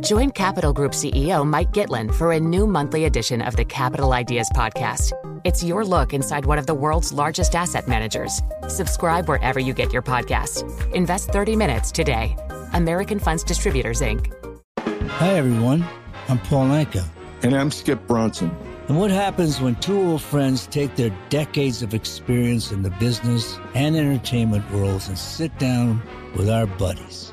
Join Capital Group CEO Mike Gitlin for a new monthly edition of the Capital Ideas Podcast. It's your look inside one of the world's largest asset managers. Subscribe wherever you get your podcasts. Invest 30 minutes today. American Funds Distributors, Inc. Hi, everyone. I'm Paul Anka. And I'm Skip Bronson. And what happens when two old friends take their decades of experience in the business and entertainment worlds and sit down with our buddies?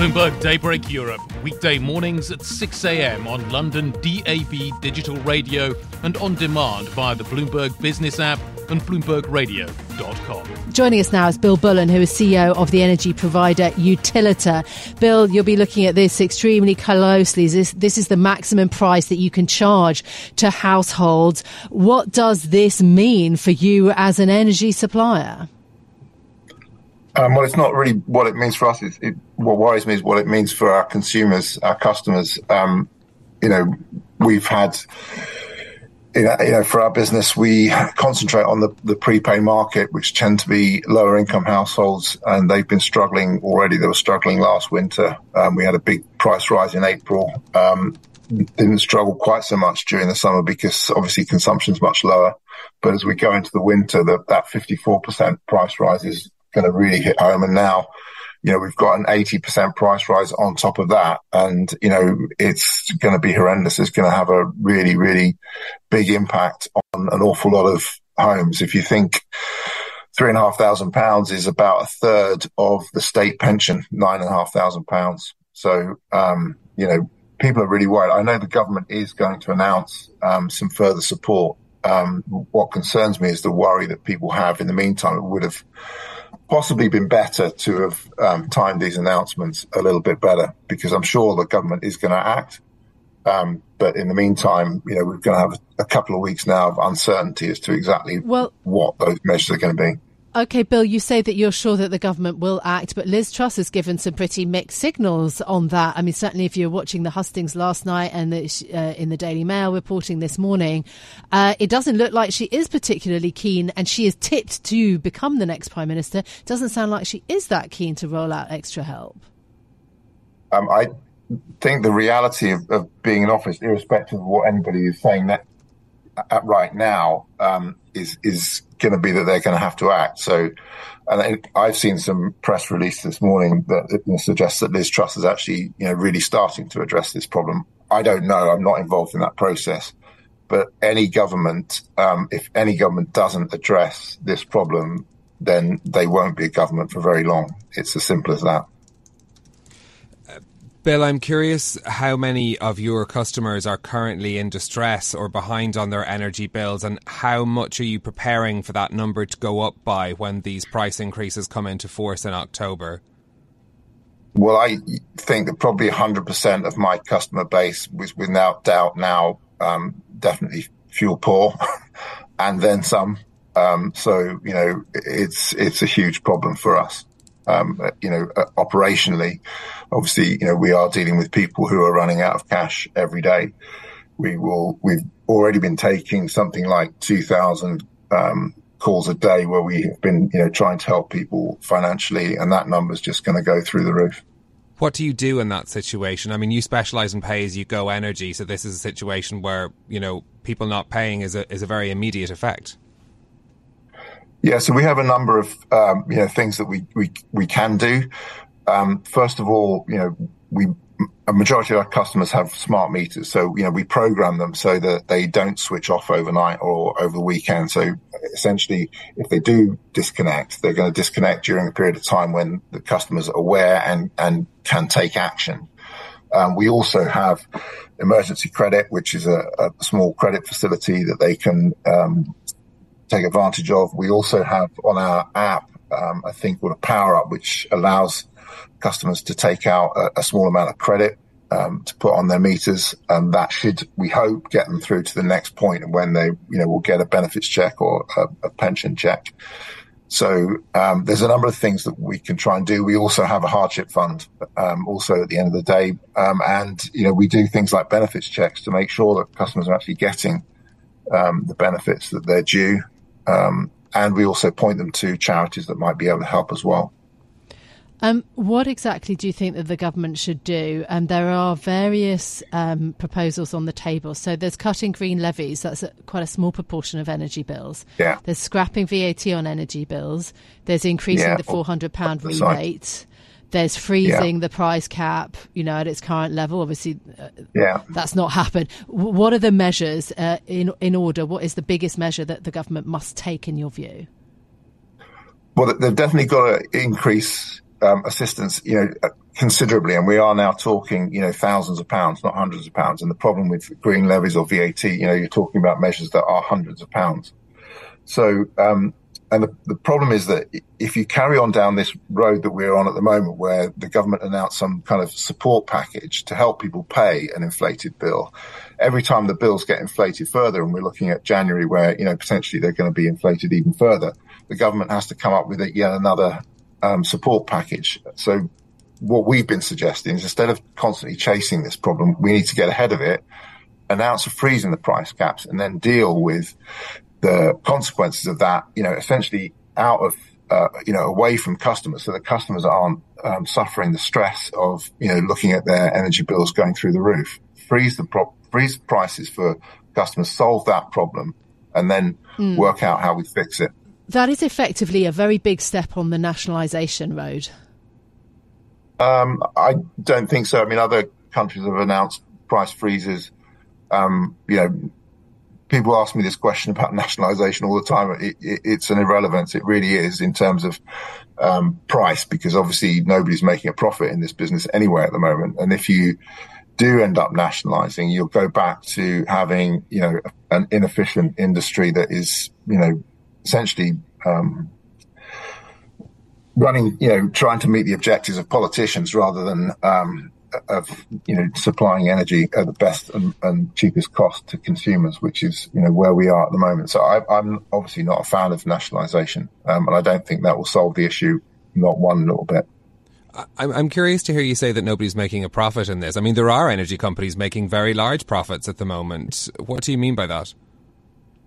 Bloomberg Daybreak Europe, weekday mornings at 6 a.m. on London DAB digital radio and on demand via the Bloomberg Business app and BloombergRadio.com. Joining us now is Bill Bullen, who is CEO of the energy provider Utilita. Bill, you'll be looking at this extremely closely. This, this is the maximum price that you can charge to households. What does this mean for you as an energy supplier? Um, well, it's not really what it means for us. It, it, what worries me is what it means for our consumers, our customers. Um, you know, we've had, you know, you know, for our business, we concentrate on the, the prepay market, which tend to be lower income households, and they've been struggling already. They were struggling last winter. Um, we had a big price rise in April. Um, didn't struggle quite so much during the summer because obviously consumption's much lower. But as we go into the winter, the, that 54% price rise is going to really hit home. And now, you know, we've got an 80% price rise on top of that. And, you know, it's going to be horrendous. It's going to have a really, really big impact on an awful lot of homes. If you think three and a half thousand pounds is about a third of the state pension, nine and a half thousand pounds. So, um, you know, people are really worried. I know the government is going to announce um, some further support. Um, what concerns me is the worry that people have in the meantime. It would have possibly been better to have um, timed these announcements a little bit better because I'm sure the government is going to act. Um, but in the meantime, you know, we're going to have a couple of weeks now of uncertainty as to exactly well, what those measures are going to be. Okay, Bill, you say that you're sure that the government will act, but Liz Truss has given some pretty mixed signals on that. I mean, certainly if you're watching the hustings last night and the, uh, in the Daily Mail reporting this morning, uh, it doesn't look like she is particularly keen, and she is tipped to become the next Prime Minister. It Doesn't sound like she is that keen to roll out extra help. Um, I think the reality of, of, being in office, irrespective of what anybody is saying that uh, right now, um, is is going to be that they're going to have to act. So, and I've seen some press release this morning that suggests that Liz Truss is actually, you know, really starting to address this problem. I don't know. I'm not involved in that process. But any government, um, if any government doesn't address this problem, then they won't be a government for very long. It's as simple as that. Bill, I'm curious how many of your customers are currently in distress or behind on their energy bills, and how much are you preparing for that number to go up by when these price increases come into force in October? Well, I think that probably 100% of my customer base was without doubt now um, definitely fuel poor and then some. Um, so, you know, it's, it's a huge problem for us um, you know, uh, operationally, obviously, you know, we are dealing with people who are running out of cash every day. We will, we've already been taking something like 2000, um, calls a day where we have been, you know, trying to help people financially and that number is just going to go through the roof. What do you do in that situation? I mean, you specialize in pay as you go energy. So this is a situation where, you know, people not paying is a, is a very immediate effect. Yeah, so we have a number of um, you know things that we we we can do. Um, first of all, you know we a majority of our customers have smart meters, so you know we program them so that they don't switch off overnight or over the weekend. So essentially, if they do disconnect, they're going to disconnect during a period of time when the customers are aware and and can take action. Um, we also have emergency credit, which is a, a small credit facility that they can um, take advantage of. We also have on our app um, a thing called a power up, which allows customers to take out a, a small amount of credit um, to put on their meters, and that should, we hope, get them through to the next point when they, you know, will get a benefits check or a, a pension check. So um, there's a number of things that we can try and do. We also have a hardship fund, um, also at the end of the day, um, and you know we do things like benefits checks to make sure that customers are actually getting um, the benefits that they're due, um, and we also point them to charities that might be able to help as well. Um, what exactly do you think that the government should do? And um, there are various um, proposals on the table. So there's cutting green levies. That's a, quite a small proportion of energy bills. Yeah. There's scrapping VAT on energy bills. There's increasing yeah. the £400 rebate. There's freezing yeah. the price cap, you know, at its current level. Obviously, uh, yeah. that's not happened. W- what are the measures uh, in in order? What is the biggest measure that the government must take, in your view? Well, they've definitely got to increase um, assistance, you know, considerably, and we are now talking, you know, thousands of pounds, not hundreds of pounds. And the problem with green levies or VAT, you know, you're talking about measures that are hundreds of pounds. So, um, and the, the problem is that if you carry on down this road that we're on at the moment, where the government announced some kind of support package to help people pay an inflated bill, every time the bills get inflated further, and we're looking at January where, you know, potentially they're going to be inflated even further, the government has to come up with yet another um, support package. So what we've been suggesting is instead of constantly chasing this problem, we need to get ahead of it, announce a freeze in the price caps, and then deal with the consequences of that. You know, essentially out of uh, you know away from customers, so that customers aren't um, suffering the stress of you know looking at their energy bills going through the roof. Freeze the pro- freeze prices for customers, solve that problem, and then mm. work out how we fix it. That is effectively a very big step on the nationalisation road. Um, I don't think so. I mean, other countries have announced price freezes. Um, you know, people ask me this question about nationalisation all the time. It, it, it's an irrelevance. It really is in terms of um, price, because obviously nobody's making a profit in this business anyway at the moment. And if you do end up nationalising, you'll go back to having, you know, an inefficient industry that is, you know, essentially um, running, you know, trying to meet the objectives of politicians rather than um, of you know supplying energy at the best and, and, cheapest cost to consumers, which is you know where we are at the moment. So I, am obviously not a fan of nationalisation, um, and I don't think that will solve the issue, not one little bit. I'm curious to hear you say that nobody's making a profit in this. I mean, there are energy companies making very large profits at the moment. What do you mean by that?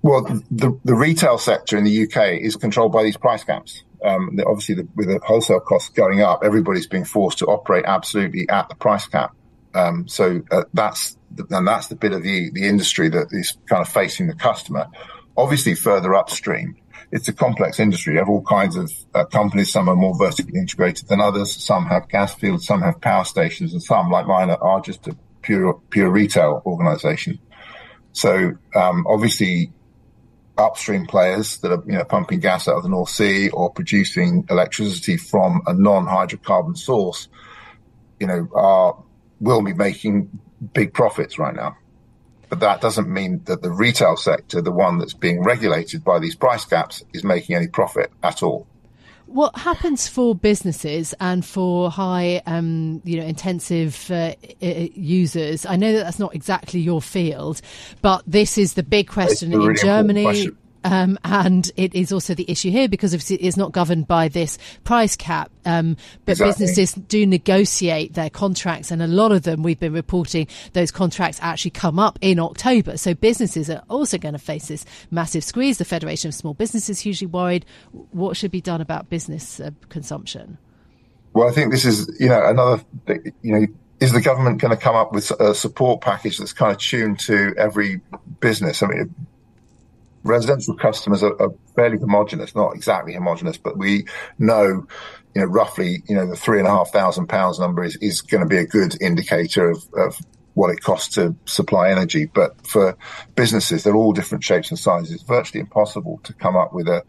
Well, the, the retail sector in the UK is controlled by these price caps. Um, obviously, the, with the wholesale costs going up, everybody's being forced to operate absolutely at the price cap. Um, so uh, that's and that's the bit of the the industry that is kind of facing the customer. Obviously, further upstream, it's a complex industry. You have all kinds of uh, companies. Some are more vertically integrated than others. Some have gas fields. Some have power stations, and some, like mine, are just a pure pure retail organization. So um, obviously, upstream players that are you know pumping gas out of the North Sea or producing electricity from a non-hydrocarbon source, you know, are will be making big profits right now. But that doesn't mean that the retail sector, the one that's being regulated by these price caps, is making any profit at all. What happens for businesses and for high, um, you know, intensive uh, users? I know that that's not exactly your field, but this is the big question in really Germany. Um, and it is also the issue here because obviously it is not governed by this price cap. Um, but exactly. businesses do negotiate their contracts, and a lot of them we've been reporting those contracts actually come up in October. So businesses are also going to face this massive squeeze. The Federation of Small Businesses hugely worried. What should be done about business uh, consumption? Well, I think this is you know another you know is the government going to come up with a support package that's kind of tuned to every business? I mean, residential customers are, are fairly homogenous, not exactly homogenous, but we know, you know, roughly, you know, the three and a half thousand pounds number is, is going to be a good indicator of, of what it costs to supply energy. But for businesses, they're all different shapes and sizes. It's virtually impossible to come up with a,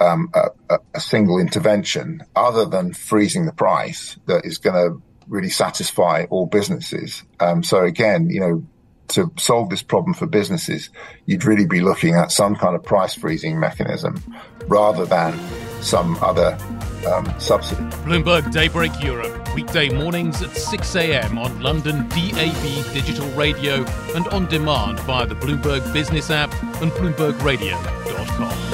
um, a, a single intervention other than freezing the price that is going to really satisfy all businesses. Um, so again, you know, to solve this problem for businesses, you'd really be looking at some kind of price freezing mechanism rather than some other um, subsidy. Bloomberg Daybreak Europe, weekday mornings at 6 a.m. on London DAB digital radio and on demand via the Bloomberg Business app and BloombergRadio.com.